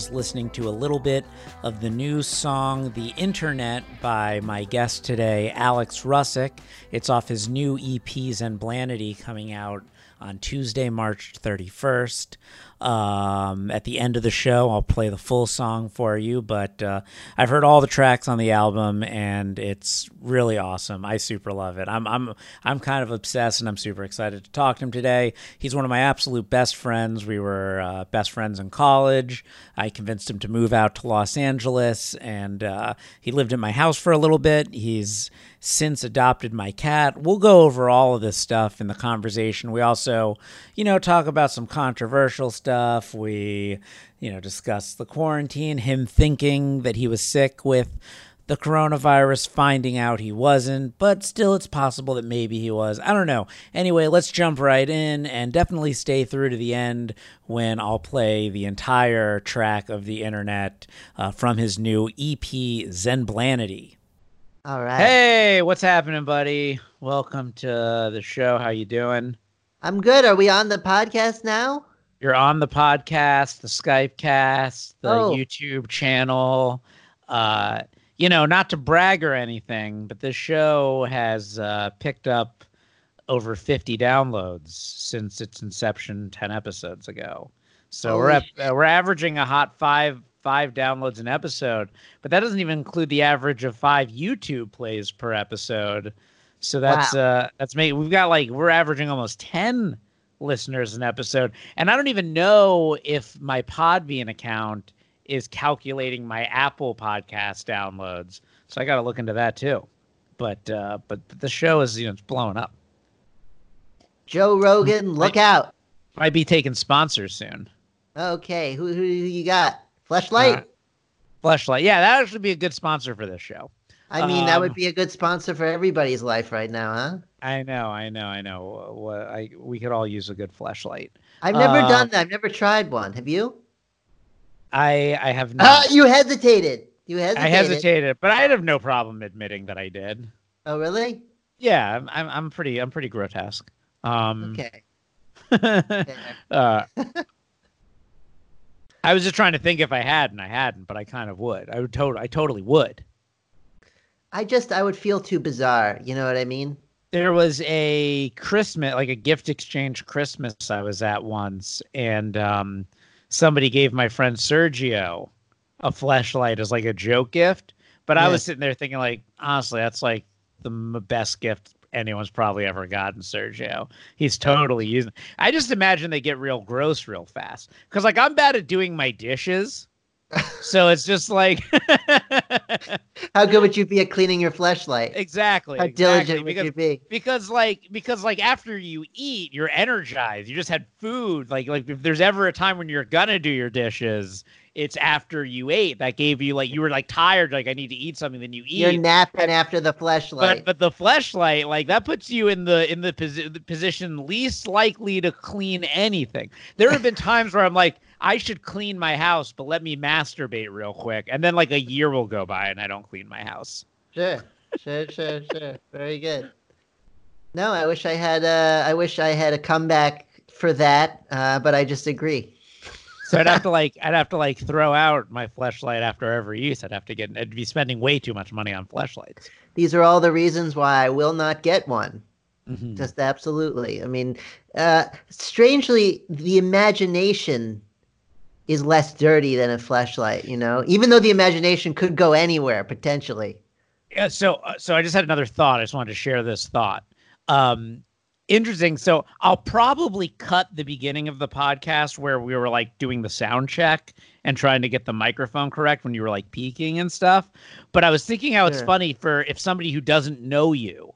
just listening to a little bit of the new song The Internet by my guest today, Alex Russick. It's off his new EP, Zenblanity, coming out on Tuesday, March 31st. Um, at the end of the show, I'll play the full song for you, but uh, I've heard all the tracks on the album, and it's really awesome. I super love it. I'm I'm I'm kind of obsessed, and I'm super excited to talk to him today. He's one of my absolute best friends. We were uh, best friends in college. I convinced him to move out to Los Angeles, and uh, he lived at my house for a little bit. He's since adopted my cat. We'll go over all of this stuff in the conversation. We also, you know, talk about some controversial stuff. We, you know, discuss the quarantine, him thinking that he was sick with the coronavirus, finding out he wasn't, but still it's possible that maybe he was. I don't know. Anyway, let's jump right in and definitely stay through to the end when I'll play the entire track of the internet uh, from his new EP, Zenblanity. All right. Hey, what's happening, buddy? Welcome to the show. How you doing? I'm good. Are we on the podcast now? You're on the podcast, the Skype cast, the Oh. YouTube channel. Uh, you know, not to brag or anything, but this show has uh, picked up over 50 downloads since its inception 10 episodes ago. So we're at, uh, we're averaging a hot five five downloads an episode, but that doesn't even include the average of five YouTube plays per episode. So that's uh that's me. We've got like we're averaging almost 10 listeners an episode. And I don't even know if my Podbean account is calculating my Apple podcast downloads. So I got to look into that too. But uh but the show is you know it's blowing up. Joe Rogan, look out. Might be taking sponsors soon. Okay, who, who, who you got? Fleshlight? Uh, Fleshlight. Yeah, that actually be a good sponsor for this show. I mean, that would um, be a good sponsor for everybody's life right now, huh? I know, I know, I know. What I we could all use a good fleshlight. I've never Uh, done that. I've never tried one. Have you? I I have Uh, not. you hesitated. You hesitated. I hesitated, but I'd have no problem admitting that I did. Oh, really? Yeah, I'm I'm, I'm pretty I'm pretty grotesque. Um, Okay. uh, I was just trying to think if I had, and I hadn't, but I kind of would. I would totally I totally would. I just, I would feel too bizarre. You know what I mean? there was a Christmas, like a gift exchange Christmas I was at once, and um, somebody gave my friend Sergio a fleshlight as like a joke gift. But I was sitting there thinking, like, honestly, that's like the best gift anyone's probably ever gotten, Sergio. He's totally using. I just imagine they get real gross real fast because, like, I'm bad at doing my dishes. so it's just like How good would you be at cleaning your fleshlight? exactly How exactly, diligent would you be? because like because like after you eat you're energized you just had food like like if there's ever a time when you're gonna do your dishes it's after you ate that gave you like you were like tired like i need to eat something then you eat You're napping after the fleshlight. but but the fleshlight like that puts you in the in the, posi- the position least likely to clean anything there have been times where i'm like i should clean my house but let me masturbate real quick and then like a year will go by and i don't clean my house Sure, sure, sure, sure. Very good. No, I wish I had a. I wish I had a comeback for that, uh, but I just agree. So I'd have to like I'd have to like throw out my fleshlight after every use. I'd have to get I'd be spending way too much money on fleshlights. These are all the reasons why I will not get one. Mhm. Just absolutely. I mean, uh, strangely, the imagination is less dirty than a fleshlight. You know, even though the imagination could go anywhere potentially. Yeah, so uh, so I just had another thought. I just wanted to share this thought. Um interesting. So I'll probably cut the beginning of the podcast where we were like doing the sound check and trying to get the microphone correct when you were like peaking and stuff. But I was thinking how it's Sure. funny for if somebody who doesn't know you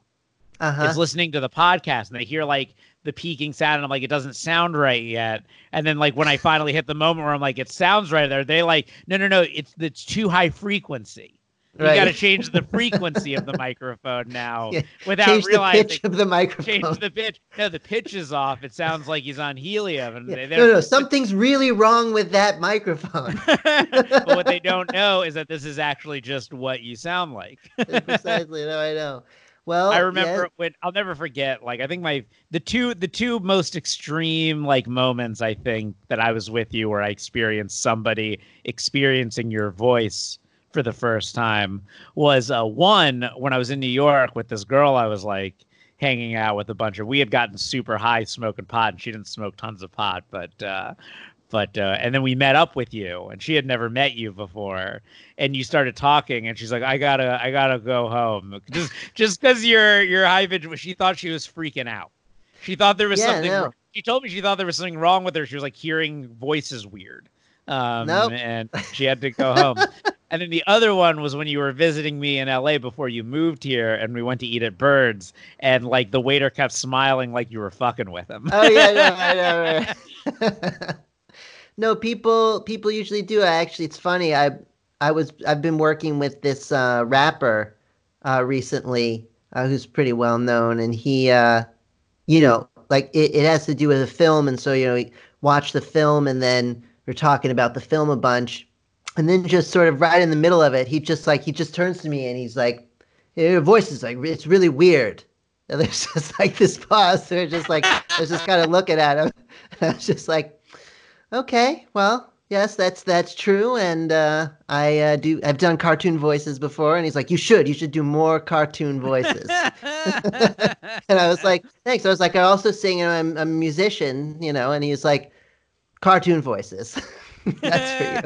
Uh huh. is listening to the podcast and they hear like the peaking sound and I'm like, it doesn't sound right yet. And then like when I finally hit the moment where I'm like, it sounds right there, they like, no, no, no, it's it's too high frequency. You Right. got to change the frequency of the microphone now Yeah, without Change the realizing. pitch of the microphone. Change the pitch. No, the pitch is off. It sounds like he's on helium. And Yeah. No, no, something's really wrong with that microphone. but what they don't know is that this is actually just what you sound like. Precisely. No, I know. Well, I remember when I'll never forget. Like I think my the two the two most extreme like moments I think that I was with you where I experienced somebody experiencing your voice for the first time was uh, one when I was in New York with this girl I was like hanging out with a bunch of we had gotten super high smoking pot and she didn't smoke tons of pot but uh but uh, and then we met up with you and she had never met you before and you started talking and she's like i gotta i gotta go home just just because you're you're high vigil she thought she was freaking out she thought there was Yeah, something no. she told me she thought there was something wrong with her she was like hearing voices weird um Nope. and she had to go home and then the other one was when you were visiting me in LA before you moved here and we went to eat at Birds and like the waiter kept smiling like you were fucking with him. Oh yeah, yeah, I know. right. no, people people usually do. I actually, it's funny. I I was I've been working with this uh, rapper uh, recently uh, who's pretty well known, and he, uh, you know, like it, it has to do with a film, and so you know, we watch the film, and then we're talking about the film a bunch, and then just sort of right in the middle of it, he just like he just turns to me and he's like, "Your voice is like it's really weird." And there's just like this pause. They're just like, I was just kind of looking at him. I was just like, okay, well, yes, that's that's true. And uh, I uh, do. I've done cartoon voices before. And he's like, you should. You should do more cartoon voices. and I was like, thanks. I was like, I also sing. And I'm, I'm a musician, you know. And he was like, cartoon voices. that's for you.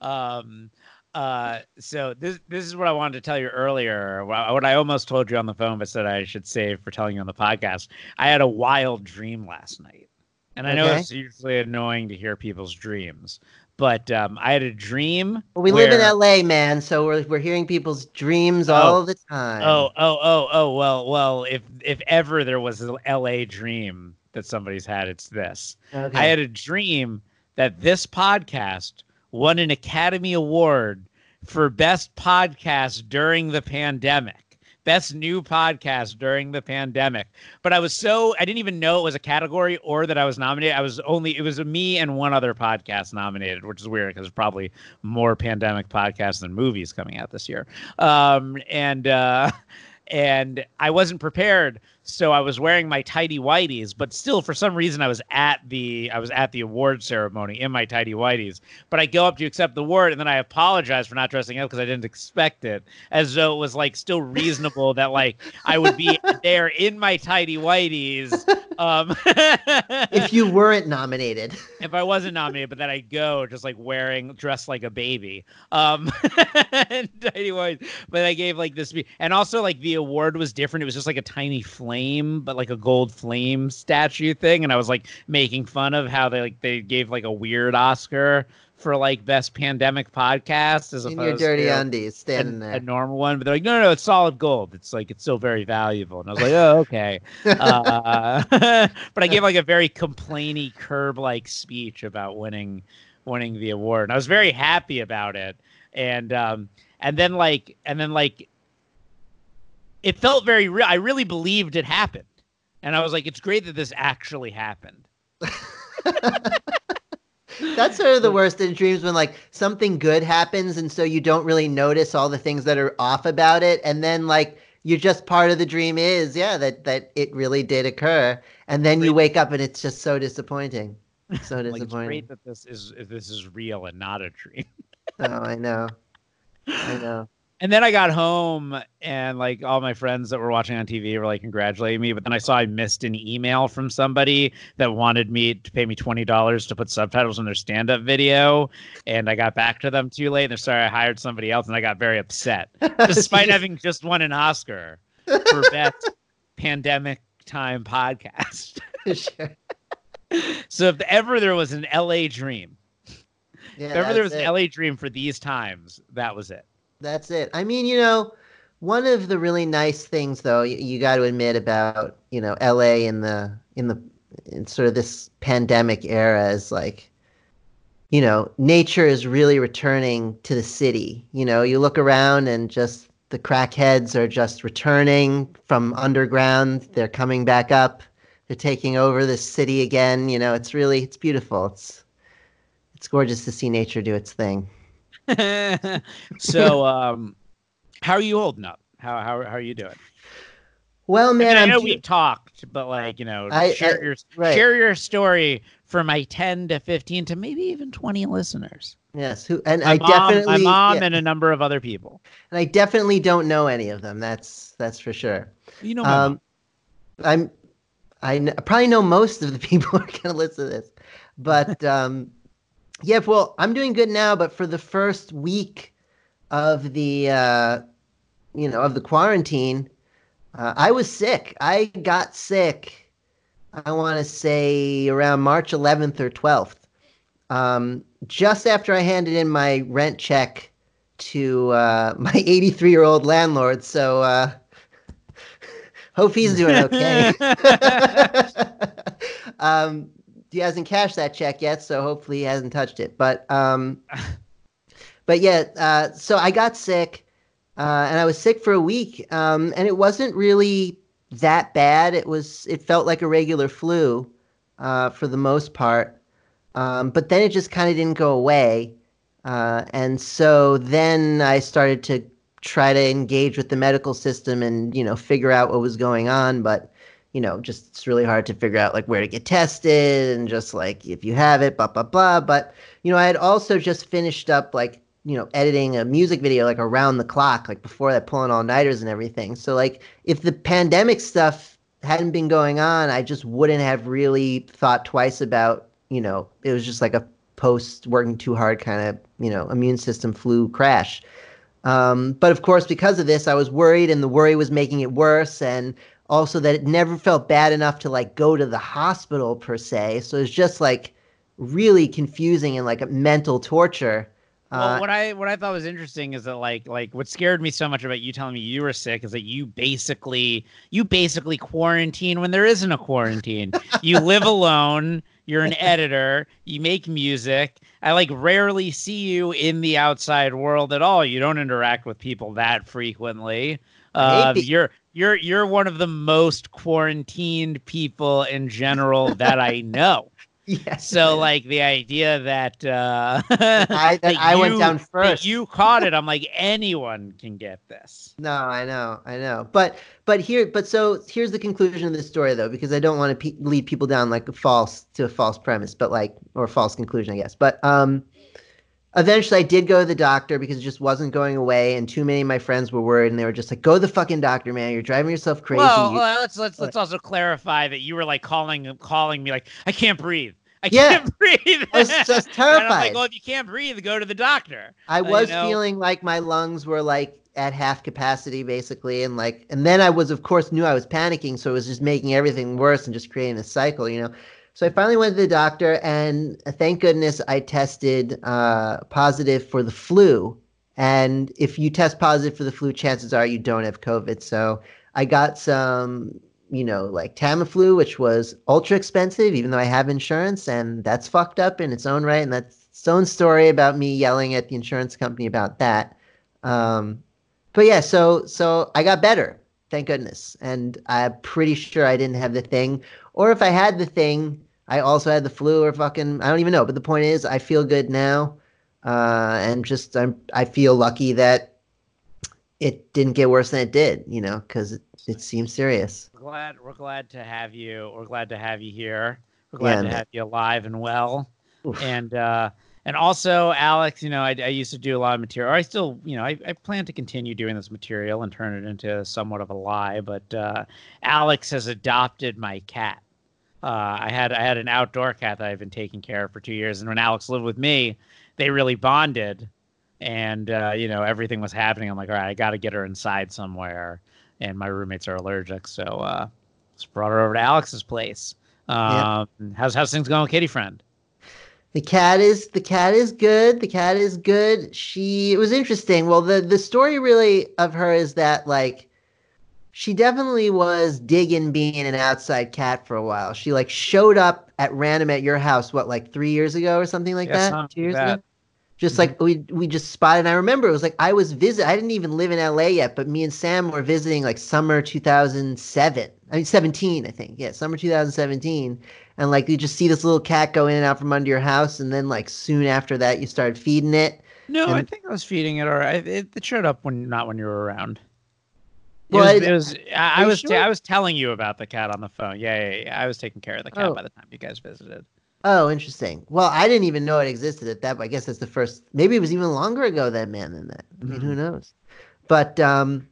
um, uh, so this this is what I wanted to tell you earlier. What I almost told you on the phone, but said I should save for telling you on the podcast. I had a wild dream last night, and I know Okay. it's usually annoying to hear people's dreams, but um, I had a dream. Well, we live in LA, man, so we're we're hearing people's dreams all the time. Oh, oh, oh, oh. Well, well. If if ever there was an L.A. dream that somebody's had, it's this. okay. I had a dream that this podcast won an Academy Award for best podcast during the pandemic. Best new podcast during the pandemic. But I was so I didn't even know it was a category or that I was nominated. I was only it was me and one other podcast nominated, which is weird because there's probably more pandemic podcasts than movies coming out this year. Um and uh and I wasn't prepared, so I was wearing my tidy whities. But still, for some reason, I was at the I was at the award ceremony in my tidy whities. But I go up to accept the award, and then I apologize for not dressing up because I didn't expect it, as though it was like still reasonable that like I would be there in my tidy whities. Um, if you weren't nominated. if I wasn't nominated, but then I go just like wearing dressed like a baby. Um and tiny white. But I gave like this and also like the award was different. It was just like a tiny flame, but like a gold flame statue thing. And I was like making fun of how they like they gave like a weird Oscar for like best pandemic podcast as in your dirty to undies, standing a, there. a normal one, but they're like, no, no, no, it's solid gold. It's like it's still very valuable. And I was like, oh, okay. Uh, but I gave like a very complainy curb like speech about winning winning the award. And I was very happy about it. And um and then like and then like it felt very real. I really believed it happened. And I was like, it's great that this actually happened. That's sort of the worst in dreams when like something good happens and so you don't really notice all the things that are off about it and then like you're just part of the dream is yeah that that it really did occur and then you wake up and it's just so disappointing. So Like it's disappointing. great that this is this is real and not a dream. oh, I know. I know. And then I got home and like all my friends that were watching on TV were like congratulating me. But then I saw I missed an email from somebody that wanted me to pay me twenty dollars to put subtitles in their stand-up video. And I got back to them too late. And they're sorry I hired somebody else, and I got very upset, despite having just won an Oscar for best pandemic time podcast. so if ever there was an LA dream, Yeah, if ever there was that's an. LA dream for these times, that was it. That's it. I mean, you know, one of the really nice things, though, you, you got to admit about you know L.A. in the in the in sort of this pandemic era is like, you know, nature is really returning to the city. You know, you look around and just the crackheads are just returning from underground. They're coming back up. They're taking over the city again. You know, it's really it's beautiful. It's it's gorgeous to see nature do its thing. so um How are you holding up? How how, how are you doing? Well, man, I, mean, I know we've talked, but like you know, I- share I- your right. share your story for my ten to fifteen to maybe even twenty listeners. yes, who and My I mom, definitely my mom, yeah, and a number of other people. and I definitely don't know any of them. That's that's for sure. You know. Um, I'm I kn- probably know most of the people who are going to listen to this, but um, yeah. Well, I'm doing good now, but for the first week of the uh, you know of the quarantine, uh, I was sick. I got sick. I want to say around March 11th or 12th, um, just after I handed in my rent check to uh, my 83 year old landlord. So. Uh, Hope he's doing okay. um, he hasn't cashed that check yet, so hopefully he hasn't touched it. But um, but yeah, uh, so I got sick, uh, and I was sick for a week, um, and it wasn't really that bad. It was it felt like a regular flu uh, for the most part, um, but then it just kind of didn't go away, uh, and so then I started to try to engage with the medical system and you know figure out what was going on but you know just it's really hard to figure out like where to get tested and just like if you have it blah blah blah. But you know i had also just finished up like you know editing a music video like around the clock like before that pulling all nighters and everything. So like if the pandemic stuff hadn't been going on i just wouldn't have really thought twice about you know it was just like a post working too hard kind of you know immune system flu crash. Um, but of course, because of this, I was worried, and the worry was making it worse. And also that it never felt bad enough to like go to the hospital per se. So it's just like really confusing and like a mental torture. Well, Uh, what I what I thought was interesting is that like like what scared me so much about you telling me you were sick is that you basically you basically quarantine when there isn't a quarantine. you live alone. You're an editor. You make music. I like rarely see you in the outside world at all. You don't interact with people that frequently. Uh, you're you're you're one of the most quarantined people in general that I know. yes. So like the idea that uh I, that I went down first. you caught it, I'm like anyone can get this. No, I know, I know. But but here, but so here's the conclusion of this story though, because I don't want to pe- lead people down like a false to a false premise, but like or false conclusion, I guess. But um, eventually I did go to the doctor because it just wasn't going away, and too many of my friends were worried, and they were just like, "Go to the fucking doctor, man! You're driving yourself crazy." Well, You- well, let's let's let's also clarify that you were like calling calling me like I can't breathe. I Yeah. can't breathe. I was just And I'm like, well, if you can't breathe, go to the doctor. I uh, you was know- feeling like my lungs were like at half capacity basically and like and then I was of course knew I was panicking so it was just making everything worse and just creating a cycle you know so I finally went to the doctor and uh, thank goodness I tested uh, positive for the flu. And if you test positive for the flu chances are you don't have covid. So I got some you know like Tamiflu which was ultra expensive even though I have insurance and that's fucked up in its own right and that's its own story about me yelling at the insurance company about that. Um, but yeah, so so I got better, thank goodness, and I'm pretty sure I didn't have the thing, or if I had the thing, I also had the flu or fucking I don't even know. But the point is, I feel good now, uh, and just I'm I feel lucky that it didn't get worse than it did, you know, because it, it seems serious. We're glad we're glad to have you. We're glad to have you here. We're glad Yeah, to man. have you alive and well. Oof. And uh and also Alex, you know, I, I used to do a lot of material. I still, you know, I, I plan to continue doing this material and turn it into somewhat of a lie. But uh, Alex has adopted my cat. Uh, I had I had an outdoor cat that I've been taking care of for two years, and when Alex lived with me, they really bonded, and uh, you know everything was happening. I'm like, all right, I got to get her inside somewhere, and my roommates are allergic, so uh, just brought her over to Alex's place. Um, How's how's things going, with Kitty friend? The cat is the cat is good. The cat is good. She it was interesting. Well, the the story really of her is that like she definitely was digging being an outside cat for a while. She like showed up at random at your house what like 3 years ago or something like Yeah, that? something 2 years ago. Just like mm-hmm. we we just spotted. And I remember it was like I was visit. I didn't even live in LA yet, but me and Sam were visiting like summer 2007. I mean 17, I think. Yeah, summer 2017. And like you just see this little cat go in and out from under your house, and then like soon after that you started feeding it. No, And- I think I was feeding it, or I, it, it showed up when not when you were around. It Well, was, I- it was. I, I was. sure? I was telling you about the cat on the phone. Yeah, yeah, yeah. I was taking care of the cat Oh. by the time you guys visited. Oh, interesting. Well, I didn't even know it existed at that. But I guess that's the first. Maybe it was even longer ago that man than that. I mean, who knows? But um,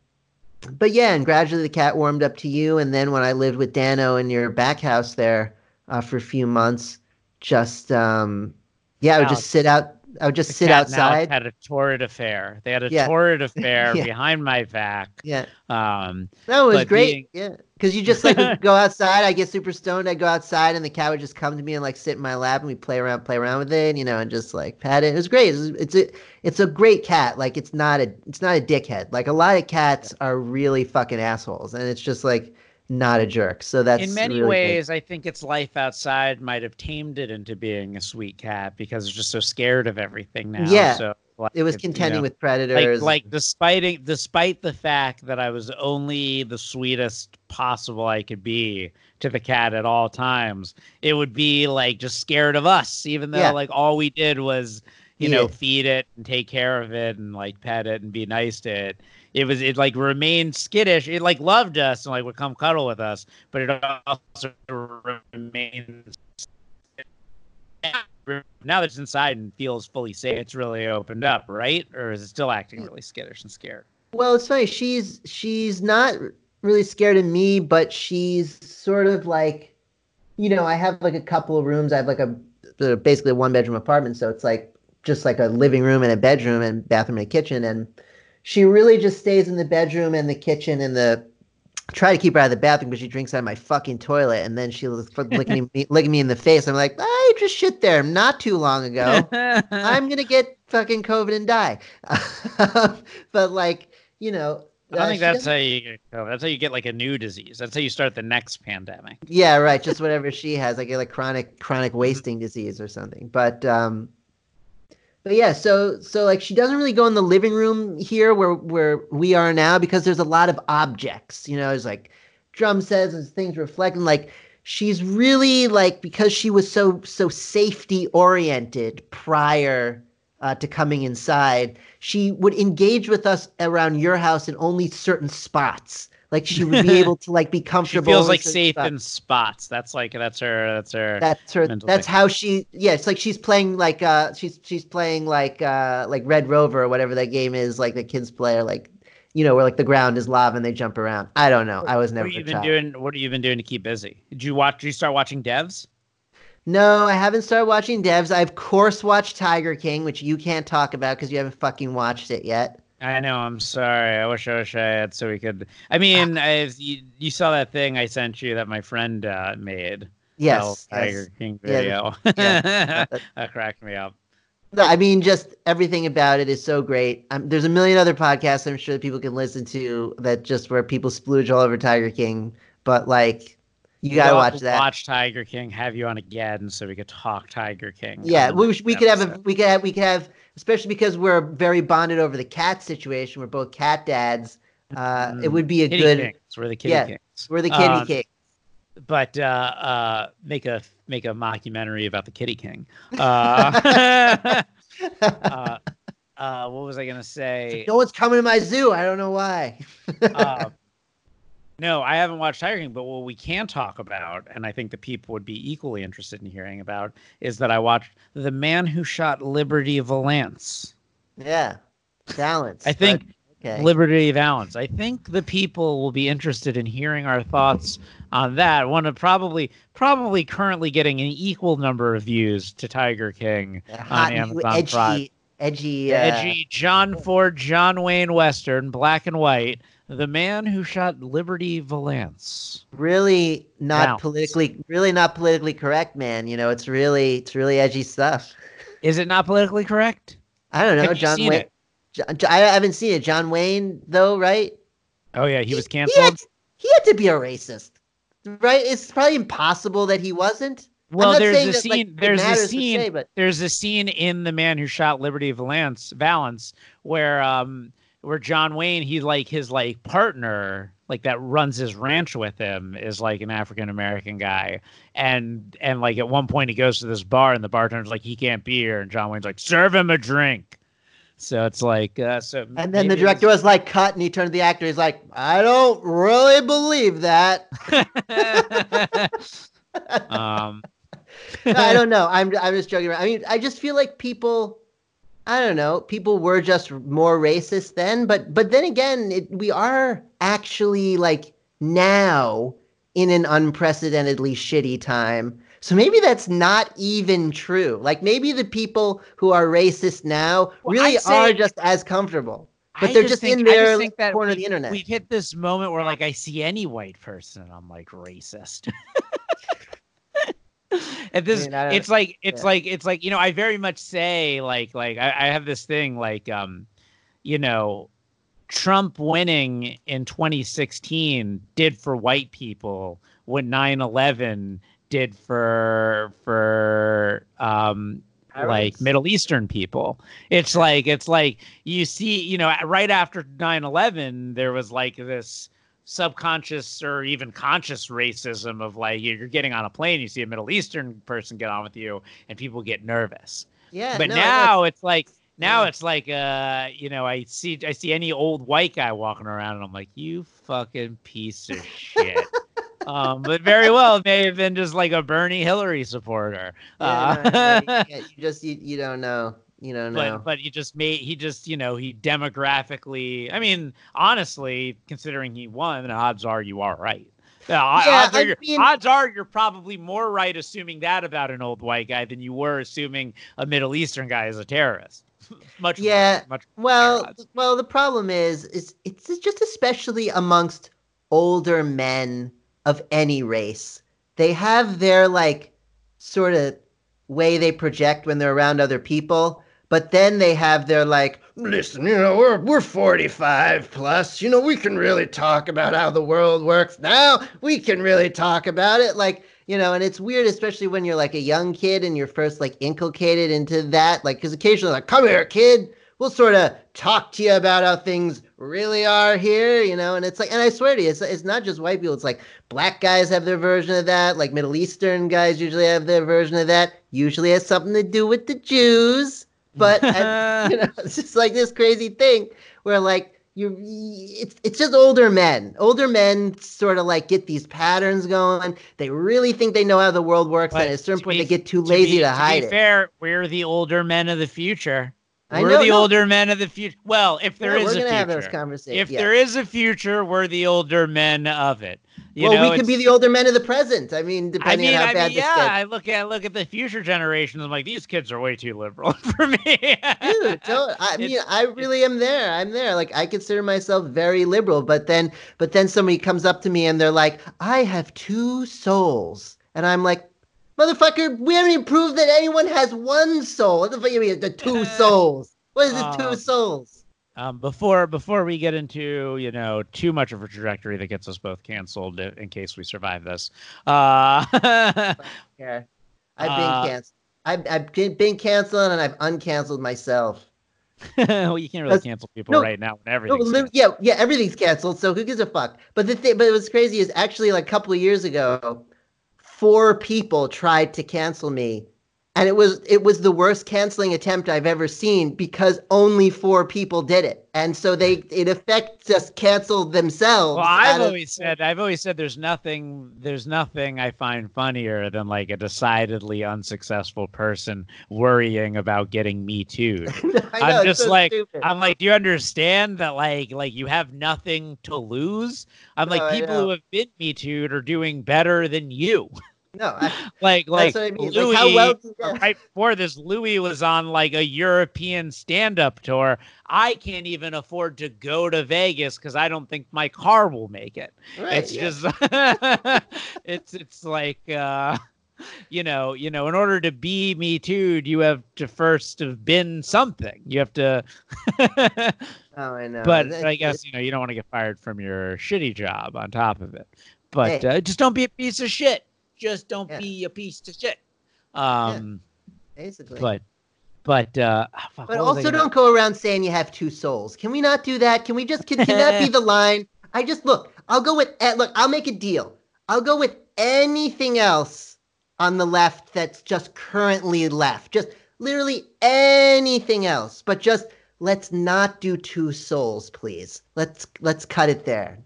but yeah, and gradually the cat warmed up to you, and then when I lived with Dano in your back house there uh, for a few months, just um, yeah, I would just sit out. I would just The sit cat and Alex outside. had a torrid affair. They had a Yeah. torrid affair Yeah. behind my back. Yeah, Um, it was great. being- Yeah, because you just like go outside. I get super stoned. I go outside, and the cat would just come to me and like sit in my lap, and we play around, play around with it, you know, and just like pat it. It was great. It's, it's a it's a great cat. Like it's not a it's not a dickhead. Like a lot of cats are really fucking assholes, and it's just like not a jerk. So that's in many really great. ways, I think its life outside might have tamed it into being a sweet cat because it's just so scared of everything now. Yeah. So like, it was it- you contending know, with predators. like like despite despite the fact that I was only the sweetest possible I could be to the cat at all times, it would be like just scared of us, even though Yeah. like all we did was you Feed know feed it and take care of it and like pet it and be nice to it. It was it like remained skittish. It like loved us and like would come cuddle with us, but it also remains now that it's inside and feels fully safe, it's really opened up, right? Or is it still acting really skittish and scared? Well, it's funny. She's she's not really scared of me, but she's sort of like, you know, I have like a couple of rooms. I have like a basically a one bedroom apartment, so it's like just like a living room and a bedroom and bathroom and a kitchen. And she really just stays in the bedroom and the kitchen and the. Try to keep her out of the bathroom, but she drinks out of my fucking toilet, and then she was licking me, licking me in the face. I'm like, I just shit there not too long ago. I'm gonna get fucking COVID and die. but like, you know, I don't uh, think that's how you get COVID. That's how you get like a new disease. That's how you start the next pandemic. yeah, right. Just whatever she has, like get like chronic chronic wasting disease or something. But um, but yeah, so so like she doesn't really go in the living room here where where we are now because there's a lot of objects. You know, there's like drum sets and things reflecting like. She's really like because she was so so safety oriented prior uh, to coming inside. She would engage with us around your house in only certain spots. Like she would be able to like be comfortable. She feels like safe spots. in spots. That's like that's her. That's her. That's her. That's thing. how she. Yeah, it's like she's playing like uh she's she's playing like uh like Red Rover or whatever that game is like the kids play or like you know where like the ground is lava and they jump around. I don't know. I was never. what have you been doing? What have you been doing to keep busy? Did you watch? Did you start watching Devs? No, I haven't started watching Devs. I of course watched Tiger King, which you can't talk about because you haven't fucking watched it yet. I know. I'm sorry. I wish I wish I had so we could. I mean, I, you, you saw that thing I sent you that my friend uh, made. Yes. Tiger King video. yeah. that cracked me up. No, I mean, just everything about it is so great. Um, there's a million other podcasts I'm sure that people can listen to that just where people splooge all over Tiger King, but like, you gotta We'll watch that. Watch Tiger King. Have you on again so we could talk Tiger King. Yeah, we, we could have a we could have we could have especially because we're very bonded over the cat situation. We're both cat dads. Uh, it Mm. would be a Kitty good. Kings. We're the Kitty yeah, Kings. We're the kitty Um, king. But uh, uh, make a make a mockumentary about the Kitty King. Uh, uh, uh, what was I gonna say? no one's coming to my zoo. I don't know why. No, I haven't watched Tiger King, but what we can talk about, and I think the people would be equally interested in hearing about, is that I watched The Man Who Shot Liberty Valance. yeah, Valance. I think but- okay. Liberty Valance. I think the people will be interested in hearing our thoughts on that. One of probably probably currently getting an equal number of views to Tiger King A on Amazon edgy, Prime. edgy, uh, edgy John Ford, John Wayne Western, black and white. The man who shot Liberty Valance. really not politically, really not politically correct, man. You know, it's really, it's really edgy stuff. Is it not politically correct? I don't know, Have John Wayne. John, I haven't seen it. John Wayne, though, right? Oh yeah, he was He had, canceled. he had to be a racist, right? It's probably impossible that he wasn't. Well, there's a that, scene. it there's a scene. se, but there's a scene in the man who shot Liberty Valance Valance where um where John Wayne he's like his like partner like that runs his ranch with him is like an African American guy and and like at one point he goes to this bar and the bartender's like he can't be here and John Wayne's like serve him a drink So it's like, uh, so. And then the director was like, cut, and he turned to the actor. He's like, I don't really believe that. um, I don't know. I'm I'm just joking around. I mean, I just feel like people. I don't know. People were just more racist then, but but then again, it, we are actually like now in an unprecedentedly shitty time. So maybe that's not even true. Like maybe the people who are racist now Well, really are just as comfortable. But I they're just think- in their that corner of we- the internet. We've hit this moment where, like, I see any white person, and I'm like racist. and this, mean, I don't- it's like, it's yeah. like, it's like, you know, I very much say, like, like I, I have this thing, like, um, you know, Trump winning in 2016 did for white people what 9/11 did for for um like Middle Eastern people. It's like it's like you see, you know, right after 9/11 there was like this subconscious or even conscious racism of like you're getting on a plane, you see a Middle Eastern person get on with you and people get nervous. yeah, but no, now it's like now Yeah. it's like uh you know I see I see any old white guy walking around and I'm like you fucking piece of shit. um, but very well may have been just like a Bernie Hillary supporter. Yeah, Uh, no, no, you, you just you, you don't know. You know. but but he just made he just you know he demographically. I mean honestly, considering he won, the odds are you are right. Yeah, Yeah, odds, are I mean- odds are you're probably more right assuming that about an old white guy than you were assuming a Middle Eastern guy is a terrorist. much more- Yeah, much Well, well, the problem is, is it's just especially amongst older men of any race. They have their like sort of way they project when they're around other people, but then they have their like, listen, you know, we're we're 45 plus, you know, we can really talk about how the world works now. We can really talk about it like you know, and it's weird, especially when you're like a young kid and you're first like inculcated into that. Like, because occasionally, like, come here, kid, we'll sort of talk to you about how things really are here, you know. And it's like, and I swear to you, it's, it's not just white people. It's like black guys have their version of that. Like Middle Eastern guys usually have their version of that. Usually has something to do with the Jews. But you know, it's just like this crazy thing where like you it's it's just older men. Older men sort of like get these patterns going. They really think they know how the world works, But and at a certain point be- they get too To lazy be- to, hide be it. fair, we're the older men of the future. I we're know, the no. older men of the future. Well, if there Yeah, is we're a gonna have those future. If yeah. there is a future, we're the older men of it. You well, know, we could be the older men of the present. I mean, I depending mean, on how I bad mean, this yeah. gets. I look at look at the future generations. I'm like, these kids are way too liberal for me. Dude, so, I mean, It's- I really am there. I'm there. Like, I consider myself very liberal, but then, but then somebody comes up to me and they're like, "I have two souls," and I'm like, "Motherfucker, we haven't even proved that anyone has one soul. What the fuck you mean the two souls? What is the two Um, souls?" Um, before before we get into you know too much of a trajectory that gets us both canceled in case we survive this, uh, Yeah, I've Uh, been canceled. I've, I've been been canceled and I've uncanceled myself. well, you can't really cancel people no, right now when No, everything's canceled. yeah, yeah, everything's canceled. So who gives a fuck? But the thing, but what's crazy is actually like a couple of years ago, four people tried to cancel me, and it was it was the worst canceling attempt I've ever seen because only four people did it, and so they in effect just canceled themselves. Well, I've of- always said I've always said there's nothing there's nothing I find funnier than like a decidedly unsuccessful person worrying about getting me too. I'm just so like stupid. I'm like, do you understand that like like you have nothing to lose? I'm No, like people who have been me too are doing better than you. no, I, like like I mean. Louis, Like, how well uh, right before this, Louis was on like a European stand-up tour. I can't even afford to go to Vegas because I don't think my car will make it. right, it's yeah. just it's it's like uh you know you know in order to be me too you have to first have been something you have to oh, I know. but That's- i guess you know you don't want to get fired from your shitty job on top of it but Hey. uh, just don't be a piece of shit just don't Yeah. be a piece of shit um basically. but but uh ah, fuck, But what was I also don't go around saying you have two souls. Can we not do that? Can we just can, can that be the line? I just look. I'll go with eh, look. I'll make a deal. I'll go with anything else on the left that's just currently left. Just literally anything else, but just let's not do two souls, please. Let's let's cut it there.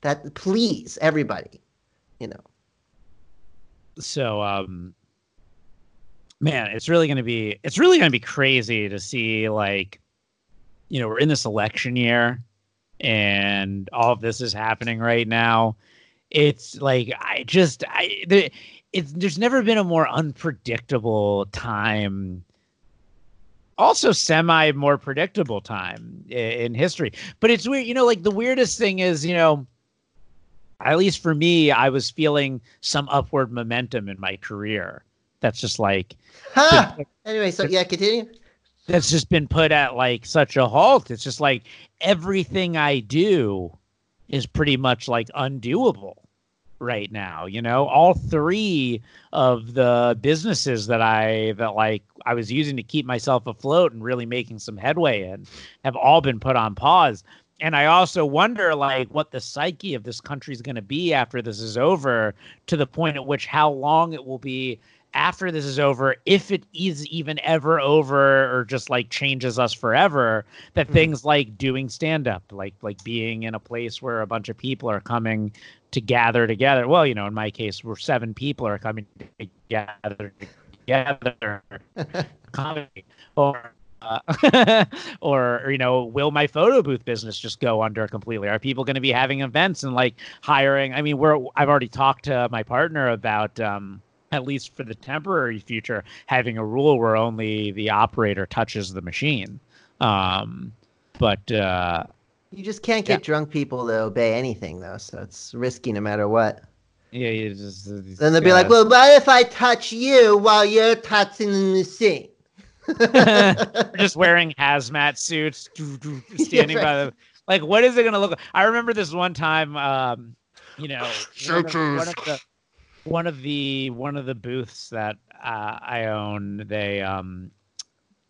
That please, everybody. You know. So um man, it's really gonna be it's really gonna be crazy to see like you know, we're in this election year and all of this is happening right now. It's like I just I it's there's never been a more unpredictable time also semi more predictable time in, in history but it's weird you know like the weirdest thing is you know at least for me i was feeling some upward momentum in my career. That's just like huh. anyway so yeah continue. that's just been put at like such a halt. It's just like everything i do is pretty much like undoable right now you know? All three of the businesses that i that like i was using to keep myself afloat and really making some headway in have all been put on pause and i also wonder like what the psyche of this country is going to be after this is over to the point at which how long it will be after this is over, if it is even ever over or just like changes us forever, that mm-hmm. things like doing stand up, like like being in a place where a bunch of people are coming to gather together. Well, you know, in my case, we're seven people are coming together together comedy or uh, or, or, you know will my photo booth business just go under completely are people going to be having events and like hiring i mean we're i've already talked to my partner about um at least for the temporary future, having a rule where only the operator touches the machine. Um, but uh, you just can't get yeah. drunk people to obey anything, though, so it's risky no matter what. Yeah, you just. Then they'll be like, "Well, what if I touch you while you're touching the machine?" Just wearing hazmat suits, standing yeah, right. by the. Like, what is it going to look like? I remember this one time. Um, you know, one of, one of the one of the one of the booths that uh, I own, they um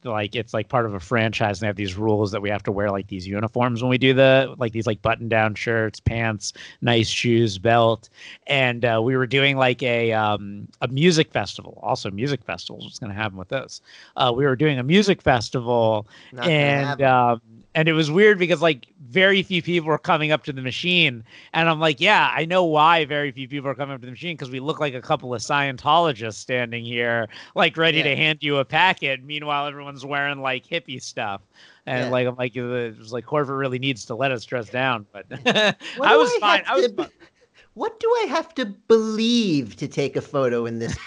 like it's like part of a franchise and they have these rules that we have to wear like these uniforms when we do the like these like button down shirts pants nice shoes belt. And uh, we were doing like a um a music festival also music festivals what's going to happen with this? Uh, we were doing a music festival Not and um and it was weird because like very few people were coming up to the machine. And i'm like yeah i know why very few people are coming up to the machine because we look like a couple of scientologists standing here like ready yeah. to hand you a packet. Meanwhile everyone's wearing like hippie stuff and yeah. like i'm like it was like corporate really needs to let us dress down but i was I fine i was to, what do i have to believe to take a photo in this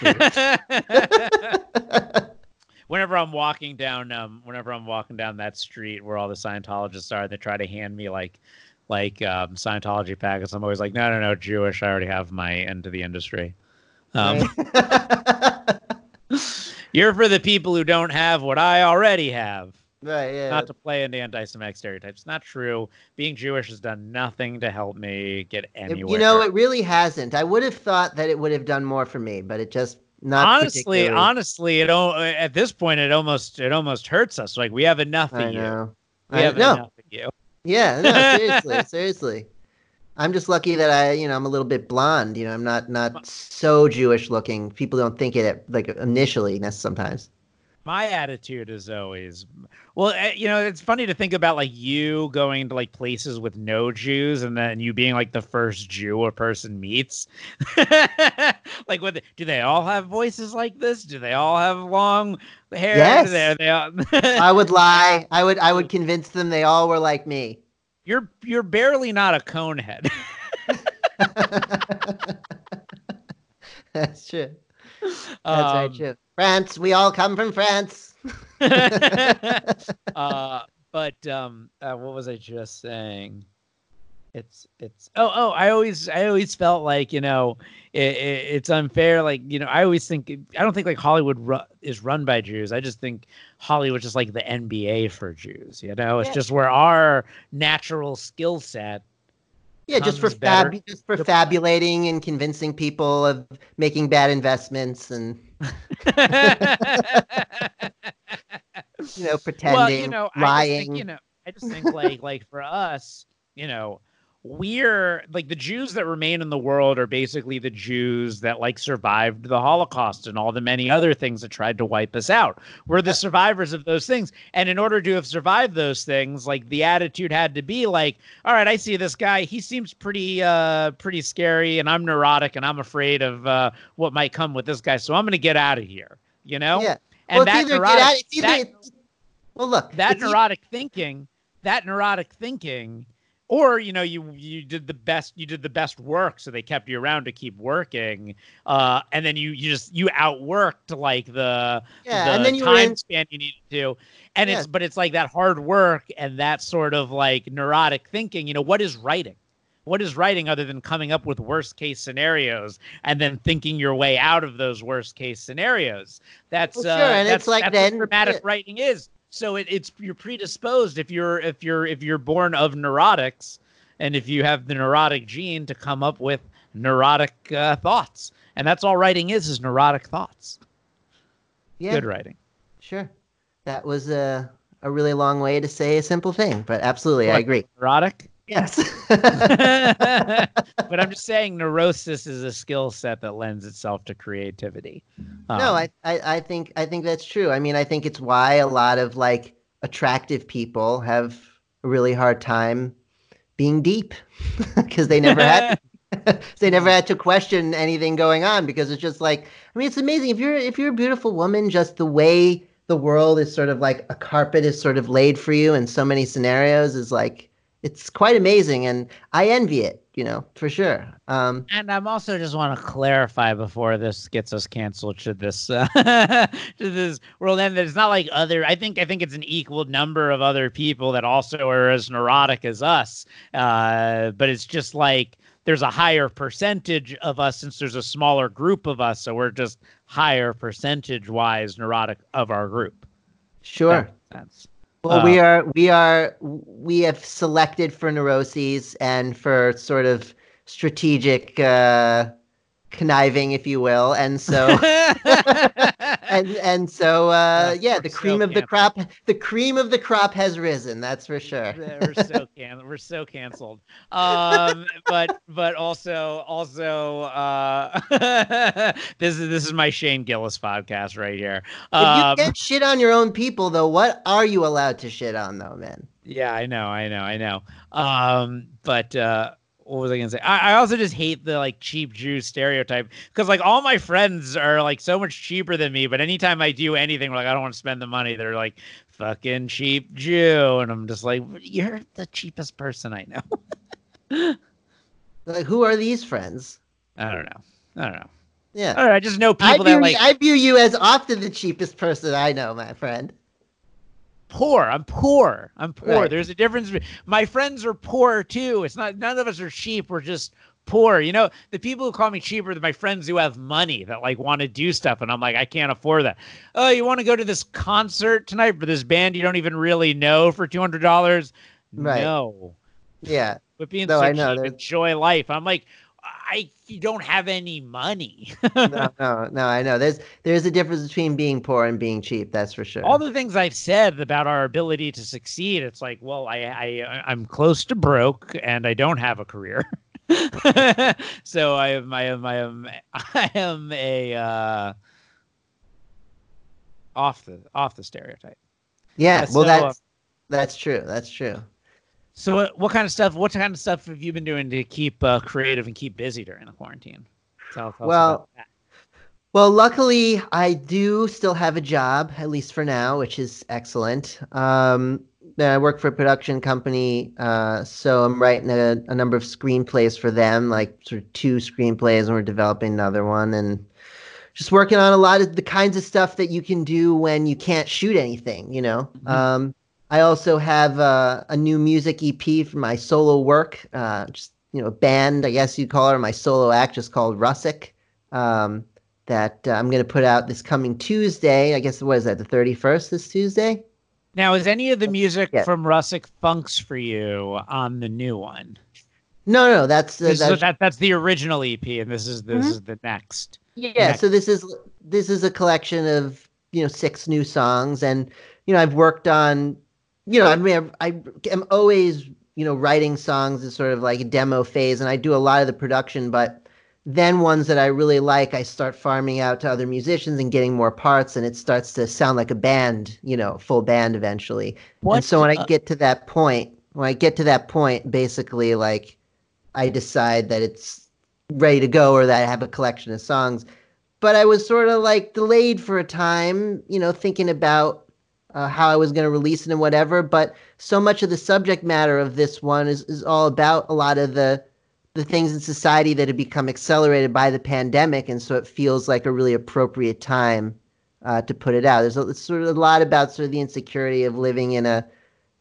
whenever I'm walking down, um, whenever I'm walking down that street where all the Scientologists are, they try to hand me like, like um, Scientology packets. I'm always like, no, no, no, Jewish. I already have my end to the industry. Um, you're for the people who don't have what I already have. Right, yeah. Not to play into anti-Semitic stereotypes. Not true. Being Jewish has done nothing to help me get anywhere. You know, it really hasn't. I would have thought that it would have done more for me, but it just not honestly, honestly, it at this point it almost it almost hurts us. Like we have enough of I you. Know. We I, have no. enough of you. Yeah, no, seriously, seriously. I'm just lucky that I, you know, I'm a little bit blonde. You know, I'm not not so Jewish looking. People don't think it like initially. Sometimes my attitude is always well eh, you know it's funny to think about like you going to like places with no jews and then you being like the first jew a person meets like what do they all have voices like this do they all have long hair yes. they all... i would lie i would i would convince them they all were like me you're you're barely not a conehead that's true that's um, very true France. We all come from France. uh, but um, uh, what was I just saying? It's it's oh oh I always I always felt like you know it, it, it's unfair like you know I always think I don't think like Hollywood ru- is run by Jews I just think Hollywood's just like the NBA for Jews you know it's yeah. just where our natural skill set yeah, just for fab, just for fabulating and convincing people of making bad investments and you know pretending, well, you know, lying. Think, you know, I just think like like for us, you know, we're like the Jews that remain in the world are basically the Jews that like survived the Holocaust and all the many other things that tried to wipe us out. We're the survivors of those things. And in order to have survived those things, like the attitude had to be like, all right, I see this guy. He seems pretty uh pretty scary and I'm neurotic and I'm afraid of uh what might come with this guy. So I'm gonna get out of here. You know? Yeah. And well, that neurotic, out, that, well, look, that neurotic thinking that neurotic thinking or you know you you did the best you did the best work so they kept you around to keep working uh and then you you just you outworked like the yeah, the and then you time in, span you needed to and Yeah. it's but it's like that hard work and that sort of like neurotic thinking you know what is writing? What is writing other than coming up with worst case scenarios and then thinking your way out of those worst case scenarios? That's Well, sure, uh, and that's, it's like that's then- what dramatic writing is so it, it's you're predisposed if you're if you're if you're born of neurotics and if you have the neurotic gene to come up with neurotic uh, thoughts. And that's all writing is is neurotic thoughts. Yeah, good writing. Sure. That was a a really long way to say a simple thing, but absolutely, I agree. neurotic Yes. but i'm just saying neurosis is a skill set that lends itself to creativity Um, no, I, I I think I think that's true. I mean, I think it's why a lot of like attractive people have a really hard time being deep because they never had they never had to question anything going on because it's just like I mean, it's amazing if you're if you're a beautiful woman, just the way the world is sort of like a carpet is sort of laid for you in so many scenarios is like it's quite amazing, and I envy it. You know, for sure. Um, And I'm also just want to clarify before this gets us canceled. Should this uh, should this world end? That it's not like other. I think I think it's an equal number of other people that also are as neurotic as us. Uh, but it's just like there's a higher percentage of us since there's a smaller group of us, so we're just higher percentage wise neurotic of our group. sure. That's Well, Uh, we are we are we have selected for neuroses and for sort of strategic uh, conniving, if you will, and so and and so uh, yeah, we're the so cream of the crop the cream of the crop has risen. That's for sure. we're so can we're so canceled. Um, but but also also uh, this is this is my Shane Gillis podcast right here. If Um, you can't shit on your own people, though, what are you allowed to shit on, though, man? yeah, I know, I know, I know. Um, but uh, what was I gonna say? I, I also just hate the like cheap Jew stereotype because like all my friends are like so much cheaper than me, but anytime I do anything like I don't want to spend the money, they're like fucking cheap Jew, and I'm just like you're the cheapest person I know. Like, who are these friends? I don't know. I don't know. Yeah. I, don't know, I just know I people view, that like I view you as often the cheapest person I know, my friend. Poor. I'm poor. I'm poor. Right. There's a difference. My friends are poor too. It's not. None of us are cheap. We're just poor. You know, the people who call me cheap are my friends who have money that like want to do stuff, and I'm like, I can't afford that. Oh, you want to go to this concert tonight for this band you don't even really know for two hundred dollars? Right. No. Yeah. But being No, so I know, cheap, enjoy life. I'm like, I you don't have any money. no, no, no, I know. There's there's a difference between being poor and being cheap. That's for sure. all the things I've said about our ability to succeed, it's like, well, I, I I'm close to broke and I don't have a career. so I am I am I am I am a uh, off the off the stereotype. yeah. yeah, well, so, uh, that's that's true. That's true. So what, what kind of stuff? What kind of stuff have you been doing to keep uh, creative and keep busy during the quarantine? Tell, tell Well. Well, luckily, I do still have a job, at least for now, which is excellent. Um, I work for a production company, uh, so I'm writing a, a number of screenplays for them, like sort of two screenplays, and we're developing another one, and just working on a lot of the kinds of stuff that you can do when you can't shoot anything, you know. Mhm. Um, I also have uh, a new music EP for my solo work, uh, just you know, band, I guess you'd call her, my solo act, just called Russick. Um, that uh, I'm going to put out this coming Tuesday. I guess what is that? The 31st this Tuesday. Now, is any of the music Yeah. from Russick Funks for you on the new one? No, no, that's uh, This is- that's that, that's the original EP, and this is this Mhm. is the next. yeah. next. So this is this is a collection of you know six new songs, and you know I've worked on you know I mean I, I am always you know, writing songs is sort of like a demo phase, and I do a lot of the production, but then ones that I really like, I start farming out to other musicians and getting more parts, and it starts to sound like a band, you know, full band eventually. What, and so when I uh, get to that point, when I get to that point, basically, like, I decide that it's ready to go or that I have a collection of songs. But I was sort of like delayed for a time, you know, thinking about uh, how I was going to release it and whatever. But so much of the subject matter of this one is, is all about a lot of the the things in society that have become accelerated by the pandemic, and so it feels like a really appropriate time uh, to put it out. There's a, sort of a lot about sort of the insecurity of living in a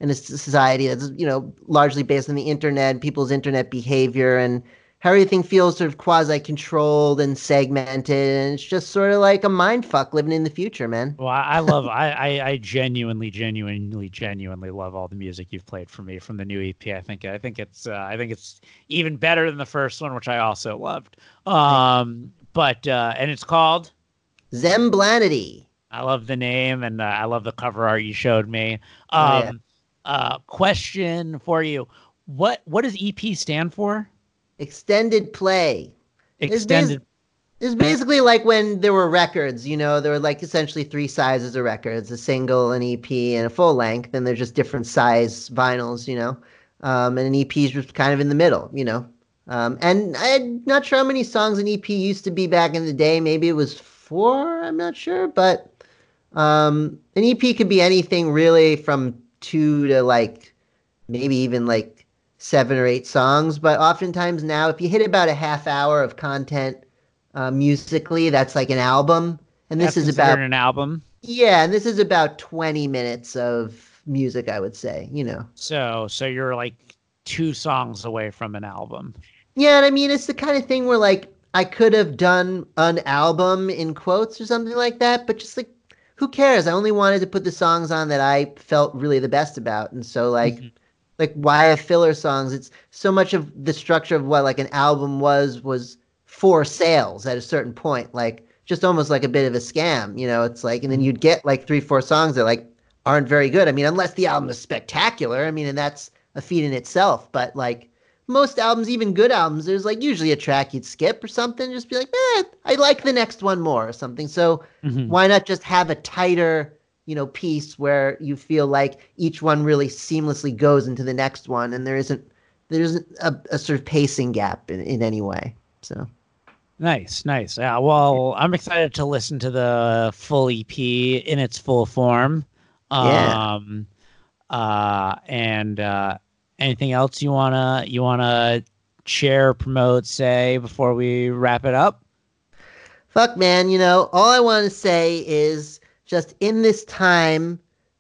in a society that's you know largely based on the internet, people's internet behavior, and how everything feels sort of quasi controlled and segmented, and it's just sort of like a mind fuck living in the future, man. Well, I, I love, I, I, I genuinely, genuinely, genuinely love all the music you've played for me from the new EP. I think, I think it's, uh, I think it's even better than the first one, which I also loved. Um, but uh, and it's called Zemblanity. I love the name and uh, I love the cover art you showed me. Oh, Um, yeah. uh, question for you: What what does EP stand for? Extended play. It's Extended. It's basically like when there were records, you know, there were like essentially three sizes of records, a single, an EP, and a full length, and they're just different size vinyls, you know. Um, and an EP is just kind of in the middle, you know. Um, and I'm not sure how many songs an EP used to be back in the day. Maybe it was four, I'm not sure, but um, an EP could be anything really from two to like maybe even like seven or eight songs. But oftentimes now, if you hit about a half hour of content uh, musically, that's like an album. And this That's is about an album. yeah, and this is about twenty minutes of music, I would say. You know. So so you're like two songs away from an album. Yeah, and I mean it's the kind of thing where like I could have done an album in quotes or something like that, but just like who cares? I only wanted to put the songs on that I felt really the best about. And so like Mhm. Like why have filler songs? It's so much of the structure of what like an album was was for sales at a certain point. Like just almost like a bit of a scam, you know, it's like and then you'd get like three, four songs that like aren't very good. I mean, unless the album is spectacular. I mean, and that's a feat in itself, but like most albums, even good albums, there's like usually a track you'd skip or something. Just be like, eh, I like the next one more or something. So Mhm. why not just have a tighter, you know, piece where you feel like each one really seamlessly goes into the next one, and there isn't there isn't a, a sort of pacing gap in, in any way. So Nice, nice. Yeah, well, I'm excited to listen to the full EP in its full form. Yeah. Um uh and uh anything else you wanna you wanna share, promote, say before we wrap it up? fuck, man. You know, all I want to say is just in this time,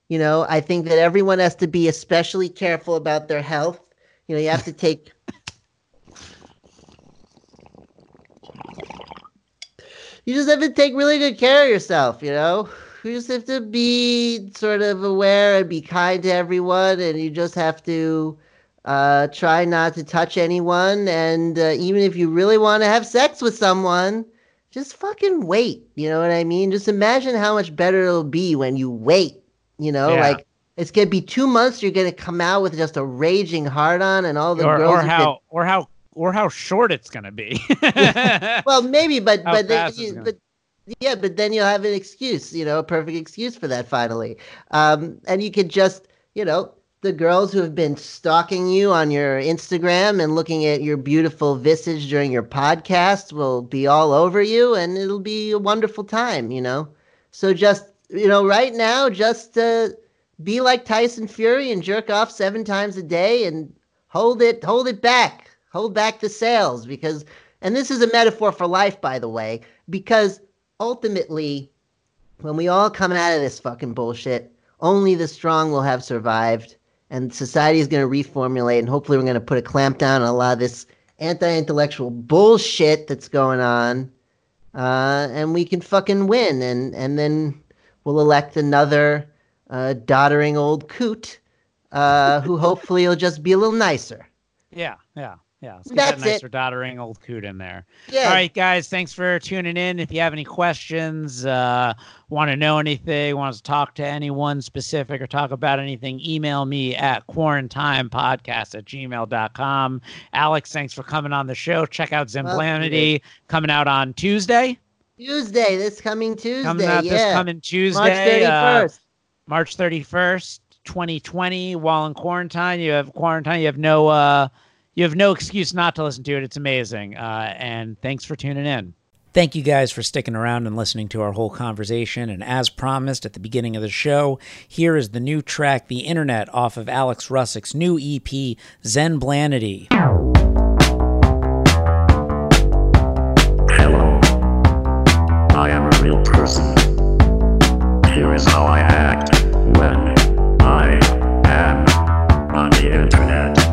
you know, I think that everyone has to be especially careful about their health. You know, you have to take you just have to take really good care of yourself, you know? You just have to be sort of aware and be kind to everyone, and you just have to uh, try not to touch anyone. And uh, even if you really want to have sex with someone, just fucking wait. You know what I mean? Just imagine how much better it'll be when you wait. You know, Yeah. like it's gonna be two months. You're gonna come out with just a raging hard on, and all the or girls. or who've been- how or how or how short it's gonna be. well, maybe, but How but, then, it's you, but yeah, but then you'll have an excuse, you know, a perfect excuse for that finally. Um, and you could just, you know, the girls who have been stalking you on your Instagram and looking at your beautiful visage during your podcast will be all over you, and it'll be a wonderful time, you know. So just, you know, right now, just uh, be like Tyson Fury and jerk off seven times a day and hold it, hold it back, hold back the sales because and this is a metaphor for life, by the way, because ultimately, when we all come out of this fucking bullshit, only the strong will have survived, and society is going to reformulate, and hopefully, we're going to put a clamp down on a lot of this anti-intellectual bullshit that's going on, uh, and we can fucking win, and and then we'll elect another uh, doddering old coot, uh, who hopefully will just be a little nicer. yeah, yeah. Yeah, let's get That's that nice it. doddering old coot in there. Yeah. All right, guys, thanks for tuning in. If you have any questions, uh, want to know anything, want to talk to anyone specific or talk about anything, email me at quarantinepodcast at gmail.com. Alex, thanks for coming on the show. Check out Zemblanity coming out on Tuesday. Tuesday, this coming Tuesday. Coming out yeah. this coming Tuesday. March thirty uh. March 31st, 2020, while in quarantine. You have quarantine. You have no uh you have no excuse not to listen to it. It's amazing. Uh and thanks for tuning in. Thank you guys for sticking around and listening to our whole conversation. And as promised at the beginning of the show, here is the new track, The Internet, off of Alex Russick's new EP, Zemblanity. Hello. I am a real person. Here is how I act when I am on the internet.